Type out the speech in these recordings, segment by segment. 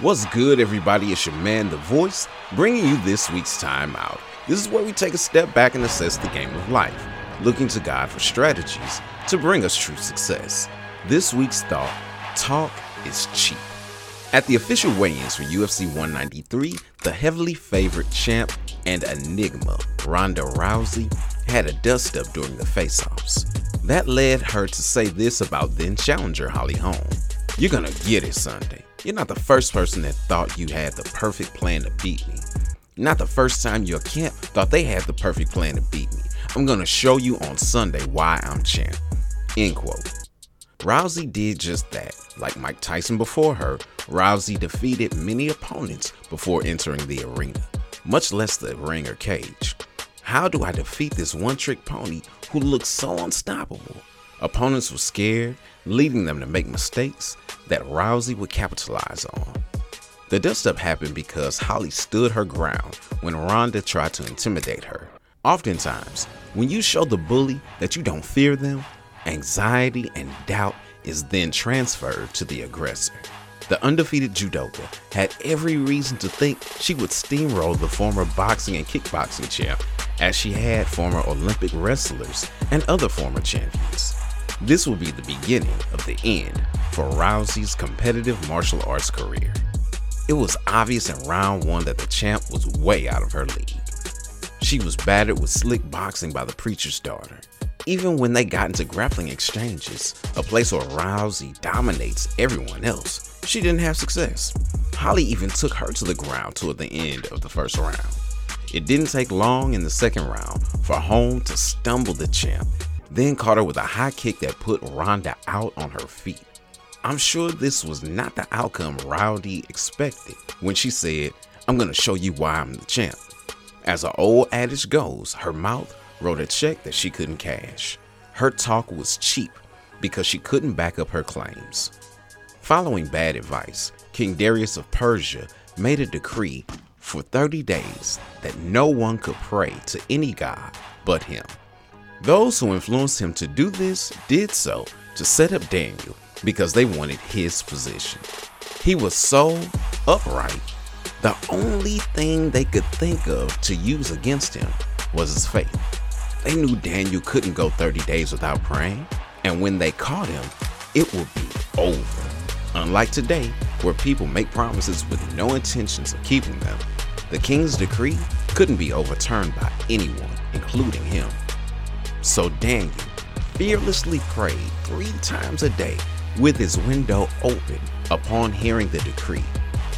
What's good, everybody? It's your man, The Voice, bringing you this week's Time Out. This is where we take a step back and assess the game of life, looking to God for strategies to bring us true success. This week's thought talk is cheap. At the official weigh ins for UFC 193, the heavily favored champ and enigma, Ronda Rousey, had a dust up during the face offs. That led her to say this about then challenger Holly Holm You're gonna get it Sunday. You're not the first person that thought you had the perfect plan to beat me. Not the first time your camp thought they had the perfect plan to beat me. I'm gonna show you on Sunday why I'm champ. End quote. Rousey did just that. Like Mike Tyson before her, Rousey defeated many opponents before entering the arena, much less the ring or cage. How do I defeat this one trick pony who looks so unstoppable? Opponents were scared, leading them to make mistakes that Rousey would capitalize on. The dust up happened because Holly stood her ground when Ronda tried to intimidate her. Oftentimes, when you show the bully that you don't fear them, anxiety and doubt is then transferred to the aggressor. The undefeated judoka had every reason to think she would steamroll the former boxing and kickboxing champ, as she had former Olympic wrestlers and other former champions. This will be the beginning of the end for Rousey's competitive martial arts career. It was obvious in round one that the champ was way out of her league. She was battered with slick boxing by the preacher's daughter. Even when they got into grappling exchanges, a place where Rousey dominates everyone else, she didn't have success. Holly even took her to the ground toward the end of the first round. It didn't take long in the second round for Holm to stumble the champ, then caught her with a high kick that put Ronda out on her feet. I'm sure this was not the outcome Rowdy expected when she said, I'm gonna show you why I'm the champ. As an old adage goes, her mouth wrote a check that she couldn't cash. Her talk was cheap because she couldn't back up her claims. Following bad advice, King Darius of Persia made a decree for 30 days that no one could pray to any god but him. Those who influenced him to do this did so to set up Daniel because they wanted his position. He was so upright, the only thing they could think of to use against him was his faith. They knew Daniel couldn't go 30 days without praying, and when they caught him, it would be over. Unlike today, where people make promises with no intentions of keeping them, the king's decree couldn't be overturned by anyone, including him. So Daniel fearlessly prayed three times a day with his window open upon hearing the decree.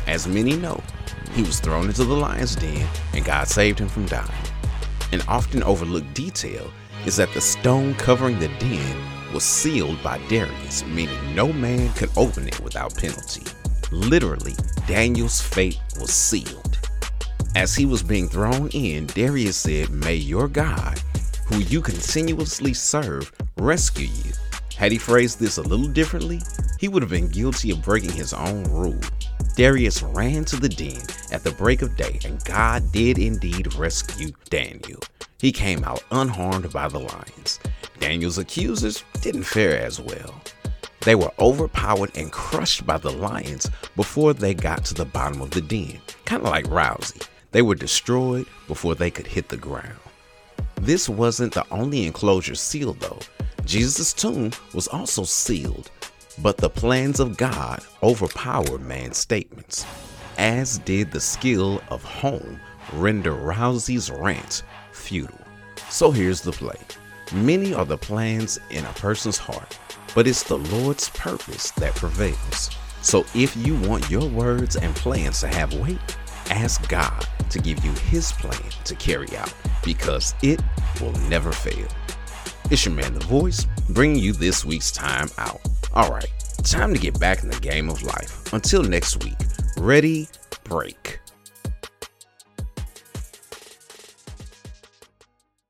As many know, he was thrown into the lion's den and God saved him from dying. An often overlooked detail is that the stone covering the den was sealed by Darius, meaning no man could open it without penalty. Literally, Daniel's fate was sealed. As he was being thrown in, Darius said, May your God, who you continuously serve, rescue you. Had he phrased this a little differently, he would have been guilty of breaking his own rule. Darius ran to the den at the break of day, and God did indeed rescue Daniel. He came out unharmed by the lions. Daniel's accusers didn't fare as well. They were overpowered and crushed by the lions before they got to the bottom of the den, kind of like Rousey. They were destroyed before they could hit the ground. This wasn't the only enclosure sealed, though. Jesus' tomb was also sealed, but the plans of God overpowered man's statements, as did the skill of Holm render Rousey's rant futile. So here's the play. Many are the plans in a person's heart, but it's the Lord's purpose that prevails. So if you want your words and plans to have weight, ask God to give you His plan to carry out because it will never fail. It's your man, The Voice, bringing you this week's Time Out. All right, time to get back in the game of life. Until next week, ready, break.